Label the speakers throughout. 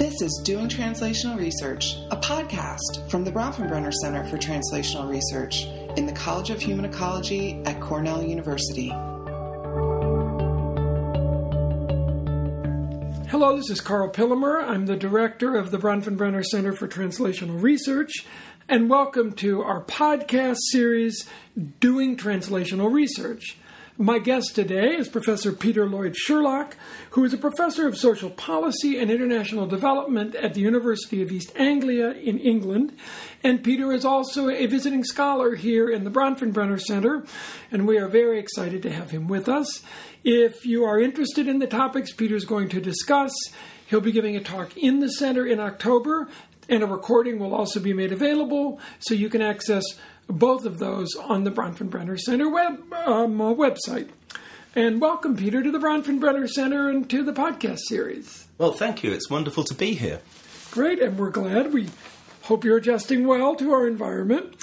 Speaker 1: This is Doing Translational Research, a podcast from the Bronfenbrenner Center for Translational Research in the College of Human Ecology at Cornell University.
Speaker 2: Hello, this is Karl Pillemer. I'm the director of the Bronfenbrenner Center for Translational Research, and welcome to our podcast series, Doing Translational Research. My guest today is Professor Peter Lloyd Sherlock, who is a professor of social policy and international development at the University of East Anglia in England. And Peter is also a visiting scholar here in the Bronfenbrenner Center, and we are very excited to have him with us. If you are interested in the topics Peter is going to discuss, he'll be giving a talk in the center in October, and a recording will also be made available so you can access both of those on the Bronfenbrenner Center web um, uh, website. And welcome, Peter, to the Bronfenbrenner Center and to the podcast series.
Speaker 3: Well, thank you. It's wonderful to be here.
Speaker 2: Great, and we're glad. We hope you're adjusting well to our environment.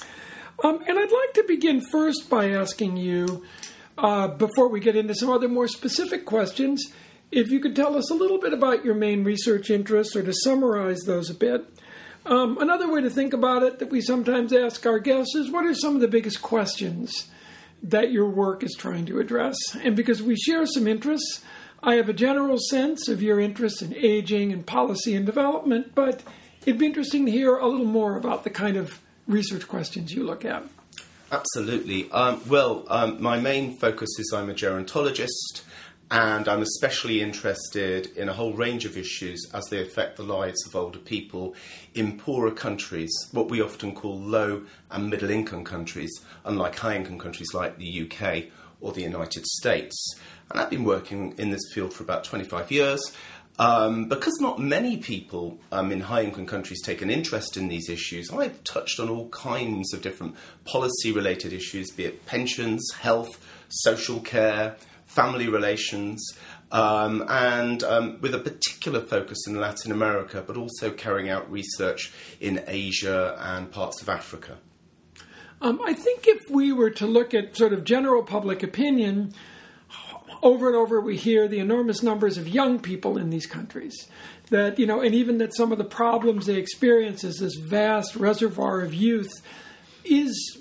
Speaker 2: Um, and I'd like to begin first by asking you, uh, before we get into some other more specific questions, if you could tell us a little bit about your main research interests or to summarize those a bit. Um, another way to think about it that we sometimes ask our guests is what are some of the biggest questions that your work is trying to address? And because we share some interests, I have a general sense of your interest in aging and policy and development, but it'd be interesting to hear a little more about the kind of research questions you look at.
Speaker 3: Absolutely. Um, well, um, my main focus is I'm a gerontologist and I'm especially interested in a whole range of issues as they affect the lives of older people in poorer countries, what we often call low and middle income countries, unlike high income countries like the UK or the United States. And I've been working in this field for about 25 years. Um, because not many people um, in high income countries take an interest in these issues, I've touched on all kinds of different policy related issues, be it pensions, health, social care, family relations, um, and um, with a particular focus in Latin America, but also carrying out research in Asia and parts of Africa.
Speaker 2: Um, I think if we were to look at sort of general public opinion, over and over we hear the enormous numbers of young people in these countries. That, you know, and even that some of the problems they experience is this vast reservoir of youth. Is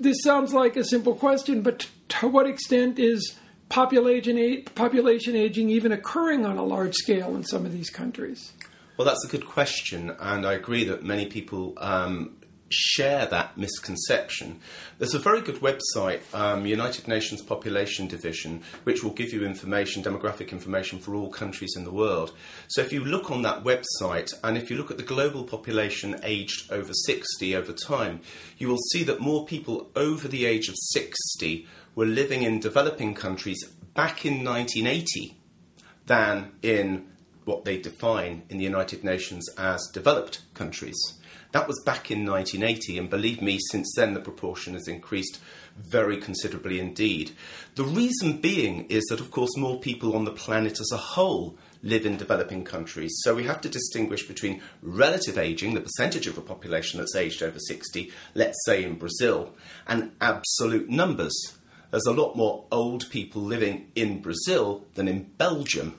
Speaker 2: this sounds like a simple question, but to what extent is population population aging even occurring on a large scale in some of these countries?
Speaker 3: Well, that's a good question, and I agree that many people um, share that misconception. There's a very good website, um, United Nations Population Division, which will give you information, demographic information for all countries in the world. So if you look on that website and if you look at the global population aged over 60 over time, you will see that more people over the age of 60 were living in developing countries back in 1980 than in what they define in the United Nations as developed countries. That was back in 1980, and believe me, since then the proportion has increased very considerably indeed. The reason being is that, of course, more people on the planet as a whole live in developing countries. So we have to distinguish between relative aging, the percentage of a population that's aged over 60, let's say in Brazil, and absolute numbers there's a lot more old people living in Brazil than in Belgium.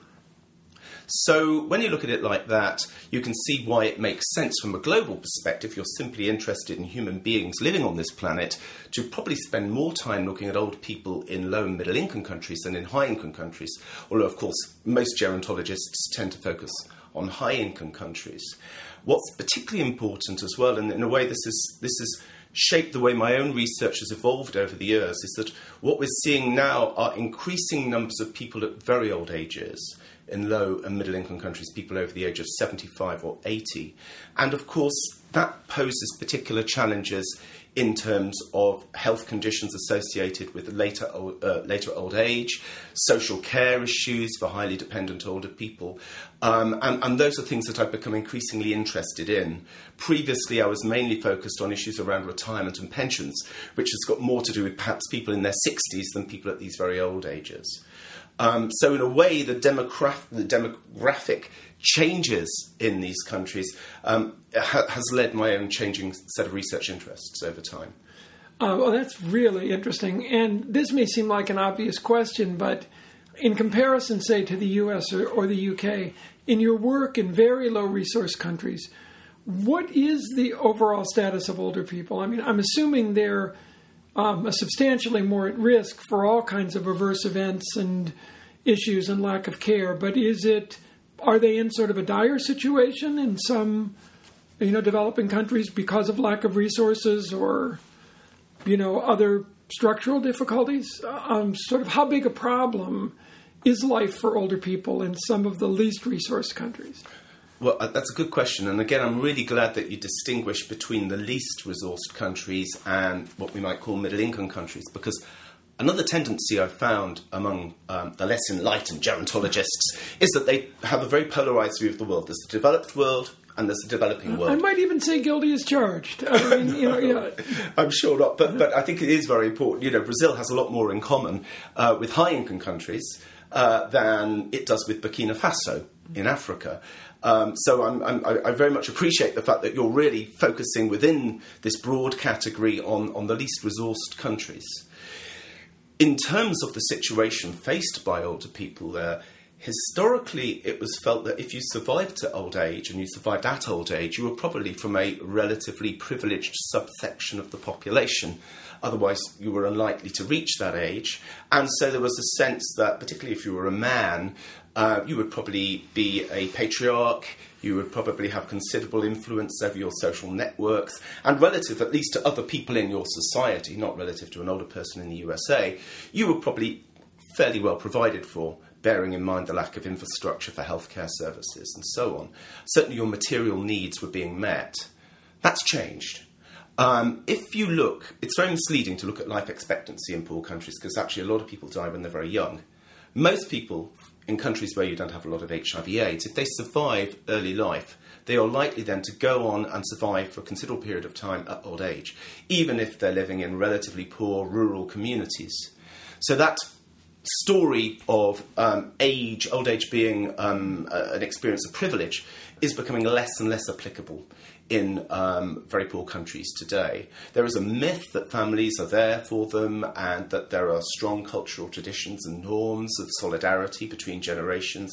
Speaker 3: So, when you look at it like that, you can see why it makes sense from a global perspective. You're simply interested in human beings living on this planet to probably spend more time looking at old people in low and middle income countries than in high income countries. Although, of course, most gerontologists tend to focus on high income countries. What's particularly important as well, and in a way, this is this is shaped the way my own research has evolved over the years is that what we're seeing now are increasing numbers of people at very old ages in low and middle income countries, people over the age of 75 or 80. And of course, that poses particular challenges in terms of health conditions associated with later, uh, later old age, social care issues for highly dependent older people. Um, and, and, those are things that I've become increasingly interested in. Previously, I was mainly focused on issues around retirement and pensions, which has got more to do with perhaps people in their 60s than people at these very old ages. Um, so, in a way, the, the demographic changes in these countries um, ha- has led my own changing set of research interests over time.
Speaker 2: Uh, well, that's really interesting. And this may seem like an obvious question, but in comparison, say, to the US or, or the UK, in your work in very low resource countries, what is the overall status of older people? I mean, I'm assuming they're um, substantially more at risk for all kinds of adverse events and issues and lack of care, but is it are they in sort of a dire situation in some you know developing countries because of lack of resources or you know other structural difficulties? Um, sort of how big a problem is life for older people in some of the least resourced countries
Speaker 3: well, uh, that's a good question. And again, I'm really glad that you distinguish between the least resourced countries and what we might call middle income countries, because Another tendency I've found among um, the less enlightened gerontologists is that they have a very polarized view of the world. There's the developed world and there's the developing world.
Speaker 2: I might even say guilty as charged. I mean, you know, yeah.
Speaker 3: I'm sure not, but, but I think it is very important. You know, Brazil has a lot more in common uh, with high income countries uh, than it does with Burkina Faso in Africa. Um, so I'm, I'm, i very much appreciate the fact that you're really focusing within this broad category on, on the least resourced countries in terms of the situation faced by older people there, historically it was felt that if you survived to old age and you survived at old age, you were probably from a relatively privileged subsection of the population. Otherwise, you were unlikely to reach that age. And so there was a sense that, particularly if you were a man, uh, you would probably be a patriarch, you would probably have considerable influence over your social networks, and relative at least to other people in your society, not relative to an older person in the USA, you were probably fairly well provided for, bearing in mind the lack of infrastructure for healthcare services and so on. Certainly, your material needs were being met. That's changed. Um, if you look, it's very misleading to look at life expectancy in poor countries because actually a lot of people die when they're very young. Most people in countries where you don't have a lot of HIV/AIDS, if they survive early life, they are likely then to go on and survive for a considerable period of time at old age, even if they're living in relatively poor rural communities. So that story of um, age, old age being um, an experience of privilege, is becoming less and less applicable in um, very poor countries today. There is a myth that families are there for them and that there are strong cultural traditions and norms of solidarity between generations.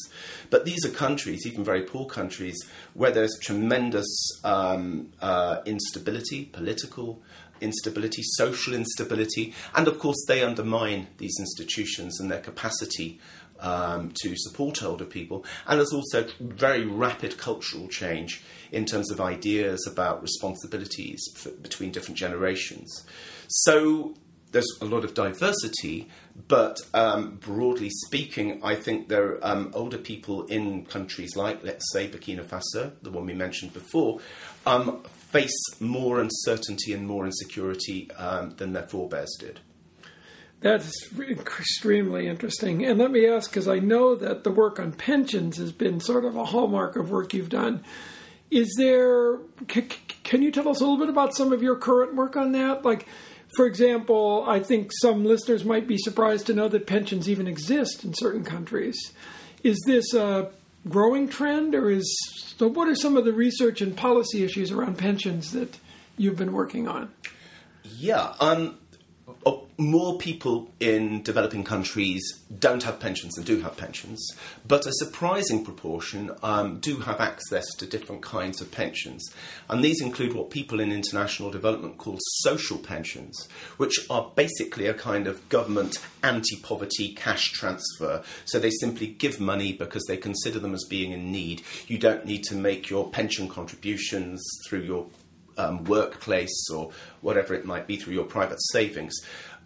Speaker 3: But these are countries, even very poor countries, where there's tremendous um, uh, instability, political instability, social instability, and of course they undermine these institutions and their capacity um, to support older people. And there's also very rapid cultural change in terms of ideas about responsibilities between different generations. So there's a lot of diversity, but um, broadly speaking, I think there are um, older people in countries like, let's say, Burkina Faso, the one we mentioned before, um, face more uncertainty and more insecurity um, than their forebears did.
Speaker 2: That's extremely interesting. And let me ask, because I know that the work on pensions has been sort of a hallmark of work you've done. Is there, c- can you tell us a little bit about some of your current work on that? Like, for example, I think some listeners might be surprised to know that pensions even exist in certain countries. Is this a growing trend, or is so? What are some of the research and policy issues around pensions that you've been working on?
Speaker 3: Yeah, um, more people in developing countries don't have pensions and do have pensions, but a surprising proportion um, do have access to different kinds of pensions. And these include what people in international development call social pensions, which are basically a kind of government anti poverty cash transfer. So they simply give money because they consider them as being in need. You don't need to make your pension contributions through your um, workplace or whatever it might be through your private savings.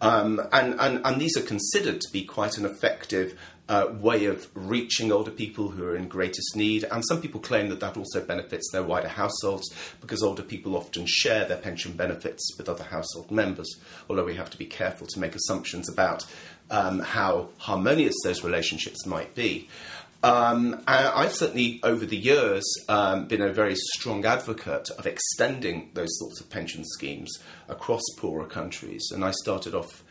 Speaker 3: Um, and, and, and these are considered to be quite an effective uh, way of reaching older people who are in greatest need. And some people claim that that also benefits their wider households because older people often share their pension benefits with other household members, although we have to be careful to make assumptions about um, how harmonious those relationships might be. Um, I've certainly, over the years, um, been a very strong advocate of extending those sorts of pension schemes across poorer countries. And I started off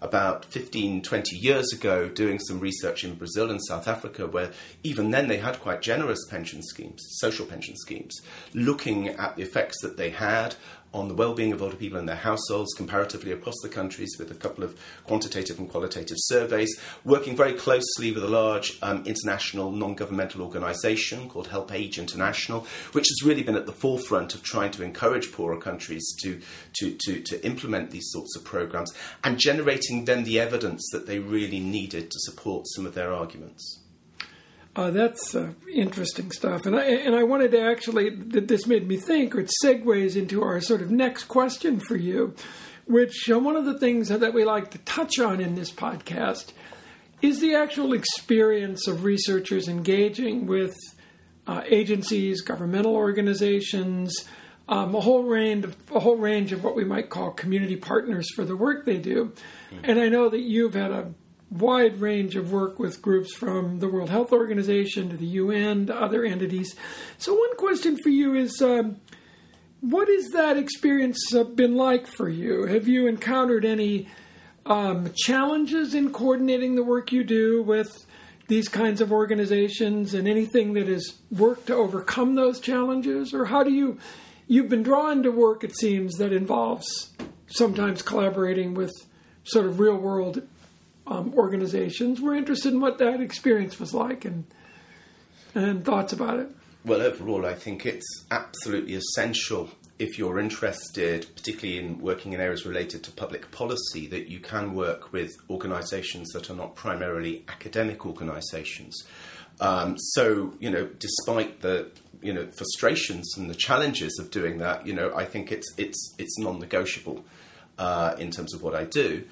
Speaker 3: about 15, 20 years ago doing some research in Brazil and South Africa, where even then they had quite generous pension schemes, social pension schemes, looking at the effects that they had on the well-being of older people and their households comparatively across the countries with a couple of quantitative and qualitative surveys, working very closely with a large um, international non-governmental organisation called Help Age International, which has really been at the forefront of trying to encourage poorer countries to, to, to, to implement these sorts of programmes and generating then the evidence that they really needed to support some of their arguments.
Speaker 2: Uh, that's uh, interesting stuff, and I and I wanted to actually this made me think, or it segues into our sort of next question for you, which uh, one of the things that we like to touch on in this podcast is the actual experience of researchers engaging with uh, agencies, governmental organizations, um, a whole range of a whole range of what we might call community partners for the work they do, mm-hmm. and I know that you've had a wide range of work with groups from the World Health Organization to the UN to other entities. So, one question for you is um, what has that experience uh, been like for you? Have you encountered any um, challenges in coordinating the work you do with these kinds of organizations and anything that has worked to overcome those challenges? Or how do you, you've been drawn to work, it seems, that involves sometimes collaborating with sort of real world um, organizations. We're interested in what that experience was like and and thoughts about it.
Speaker 3: Well, overall, I think it's absolutely essential if you're interested, particularly in working in areas related to public policy, that you can work with organisations that are not primarily academic organisations. Um, so, you know, despite the you know frustrations and the challenges of doing that, you know, I think it's it's it's non-negotiable uh, in terms of what I do.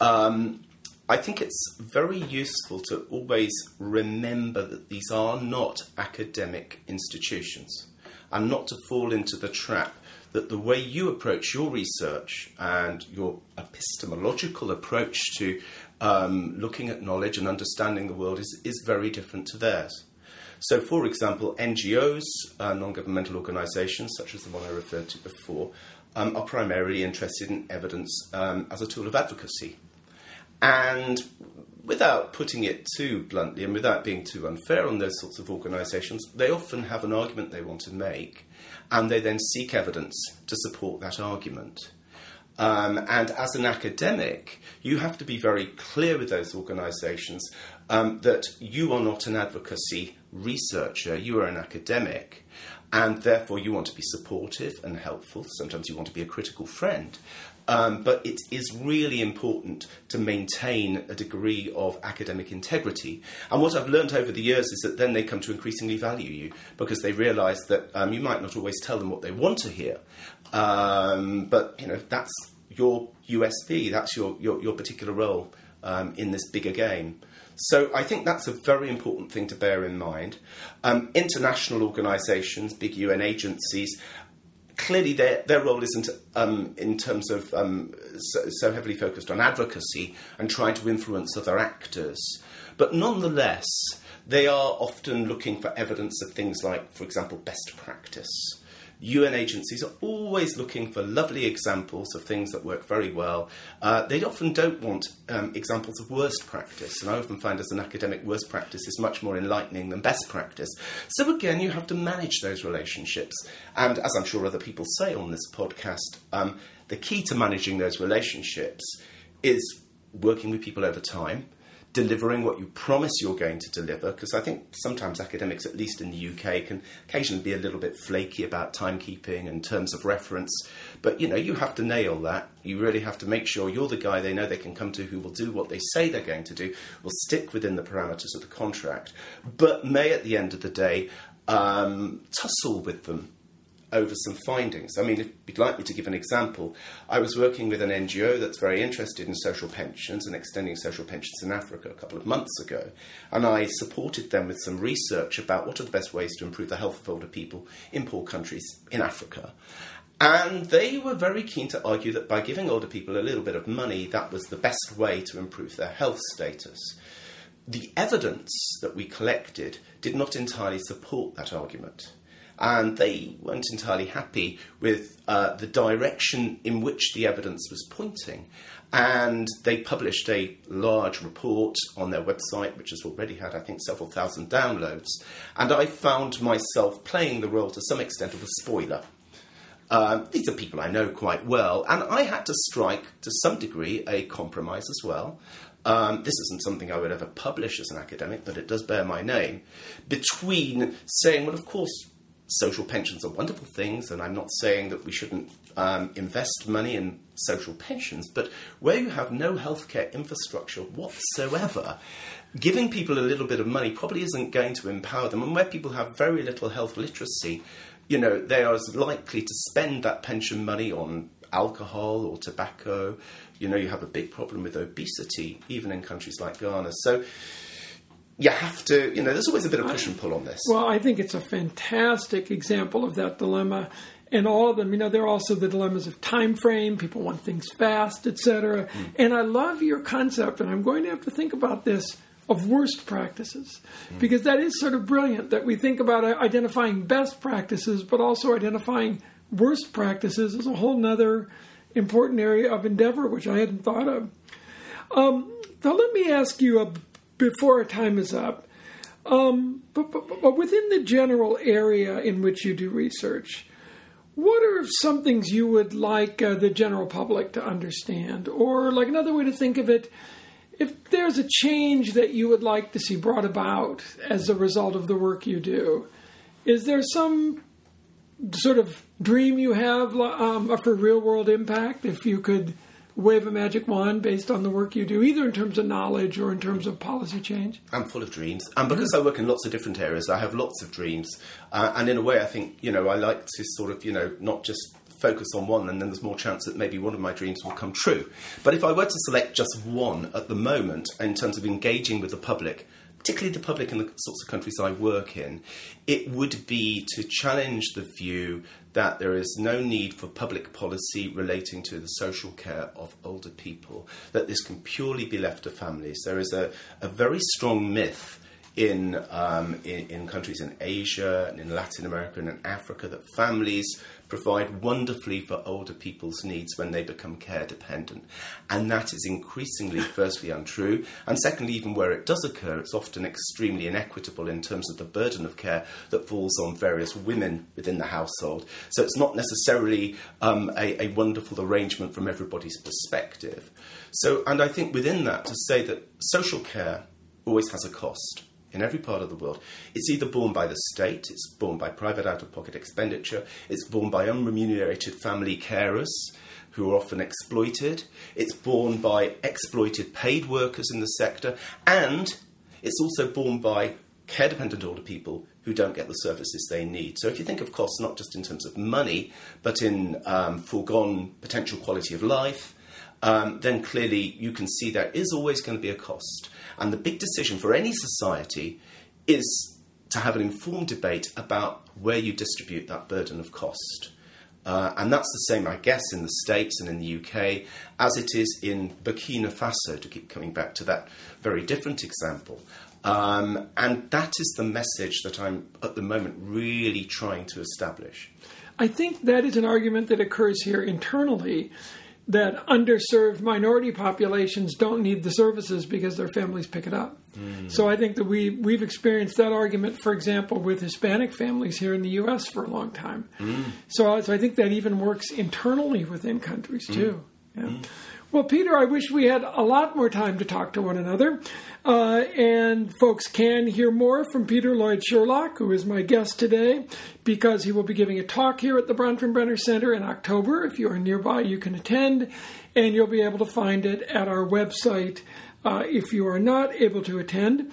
Speaker 3: Um, I think it's very useful to always remember that these are not academic institutions and not to fall into the trap that the way you approach your research and your epistemological approach to um, looking at knowledge and understanding the world is, is very different to theirs. So, for example, NGOs, uh, non governmental organisations, such as the one I referred to before, um, are primarily interested in evidence um, as a tool of advocacy. And without putting it too bluntly and without being too unfair on those sorts of organisations, they often have an argument they want to make and they then seek evidence to support that argument. Um, and as an academic, you have to be very clear with those organisations um, that you are not an advocacy researcher, you are an academic, and therefore you want to be supportive and helpful. Sometimes you want to be a critical friend. Um, but it is really important to maintain a degree of academic integrity. And what I've learned over the years is that then they come to increasingly value you because they realise that um, you might not always tell them what they want to hear, um, but you know that's your USP, that's your your, your particular role um, in this bigger game. So I think that's a very important thing to bear in mind. Um, international organisations, big UN agencies, clearly their, their role isn't um, in terms of um, so, so, heavily focused on advocacy and trying to influence other actors. But nonetheless, they are often looking for evidence of things like, for example, best practice. UN agencies are always looking for lovely examples of things that work very well. Uh, they often don't want um, examples of worst practice, and I often find as an academic, worst practice is much more enlightening than best practice. So again, you have to manage those relationships. And as I'm sure other people say on this podcast, um, the key to managing those relationships is working with people over time delivering what you promise you're going to deliver, because I think sometimes academics, at least in the UK, can occasionally be a little bit flaky about timekeeping and terms of reference. But you know, you have to nail that. You really have to make sure you're the guy they know they can come to who will do what they say they're going to do, will stick within the parameters of the contract, but may at the end of the day um, tussle with them over some findings. I mean, if you'd like me to give an example, I was working with an NGO that's very interested in social pensions and extending social pensions in Africa a couple of months ago, and I supported them with some research about what are the best ways to improve the health of older people in poor countries in Africa. And they were very keen to argue that by giving older people a little bit of money, that was the best way to improve their health status. The evidence that we collected did not entirely support that argument and they weren't entirely happy with uh, the direction in which the evidence was pointing. And they published a large report on their website, which has already had, I think, several thousand downloads. And I found myself playing the role to some extent of a spoiler. Um, these are people I know quite well, and I had to strike, to some degree, a compromise as well. Um, this isn't something I would ever publish as an academic, but it does bear my name. Between saying, well, of course, social pensions are wonderful things, and I'm not saying that we shouldn't um, invest money in social pensions, but where you have no healthcare infrastructure whatsoever, giving people a little bit of money probably isn't going to empower them. And where people have very little health literacy, you know, they are as likely to spend that pension money on alcohol or tobacco. You know, you have a big problem with obesity, even in countries like Ghana. So you have to, you know, there's always a bit of push and pull on this.
Speaker 2: Well, I think it's a fantastic example of that dilemma. And all of them, you know, there are also the dilemmas of time frame. People want things fast, etc. Mm. And I love your concept, and I'm going to have to think about this of worst practices mm. because that is sort of brilliant that we think about identifying best practices, but also identifying worst practices is a whole nother important area of endeavor which I hadn't thought of. Um, now, let me ask you a, before our time is up, um, but, but, but within the general area in which you do research, what are some things you would like uh, the general public to understand? Or, like another way to think of it, if there's a change that you would like to see brought about as a result of the work you do, is there some sort of dream you have um, for real world impact if you could wave a magic wand based on the work you do, either in terms of knowledge or in terms of policy change?
Speaker 3: I'm full of dreams. And because I work in lots of different areas, I have lots of dreams. Uh, and in a way, I think, you know, I like to sort of, you know, not just focus on one and then there's more chance that maybe one of my dreams will come true. But if I were to select just one at the moment in terms of engaging with the public, particularly the public in the sorts of countries I work in, it would be to challenge the view that there is no need for public policy relating to the social care of older people, that this can purely be left to families. There is a, a very strong myth. In, um, in, in countries in Asia and in Latin America and in Africa, that families provide wonderfully for older people's needs when they become care dependent. And that is increasingly, firstly, untrue. And secondly, even where it does occur, it's often extremely inequitable in terms of the burden of care that falls on various women within the household. So it's not necessarily um, a, a wonderful arrangement from everybody's perspective. So, and I think within that, to say that social care always has a cost in every part of the world. It's either borne by the state, it's borne by private out of pocket expenditure, it's borne by unremunerated family carers who are often exploited, it's borne by exploited paid workers in the sector, and it's also borne by care dependent older people who don't get the services they need. So if you think of costs not just in terms of money, but in um, foregone potential quality of life, um, then clearly you can see there is always going to be a cost. And the big decision for any society is to have an informed debate about where you distribute that burden of cost. Uh, and that's the same, I guess, in the States and in the UK as it is in Burkina Faso, to keep coming back to that very different example. Um, and that is the message that I'm at the moment really trying to establish.
Speaker 2: I think that is an argument that occurs here internally that underserved minority populations don't need the services because their families pick it up. Mm. So I think that we we've experienced that argument, for example, with Hispanic families here in the U.S. for a long time. Mm. So, so I think that even works internally within countries too. Mm. Yeah. Well, Peter, I wish we had a lot more time to talk to one another. Uh, and folks can hear more from Peter Lloyd Sherlock, who is my guest today, because he will be giving a talk here at the Bronfenbrenner Center in October. If you are nearby, you can attend, and you'll be able to find it at our website uh, if you are not able to attend.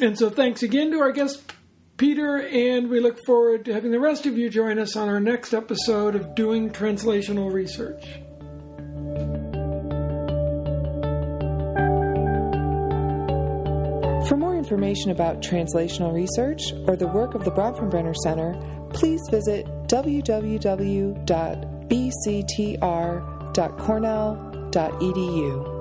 Speaker 2: And so, thanks again to our guest, Peter, and we look forward to having the rest of you join us on our next episode of Doing Translational Research.
Speaker 4: Information about translational research or the work of the Bronfenbrenner Center, please visit www.bctr.cornell.edu.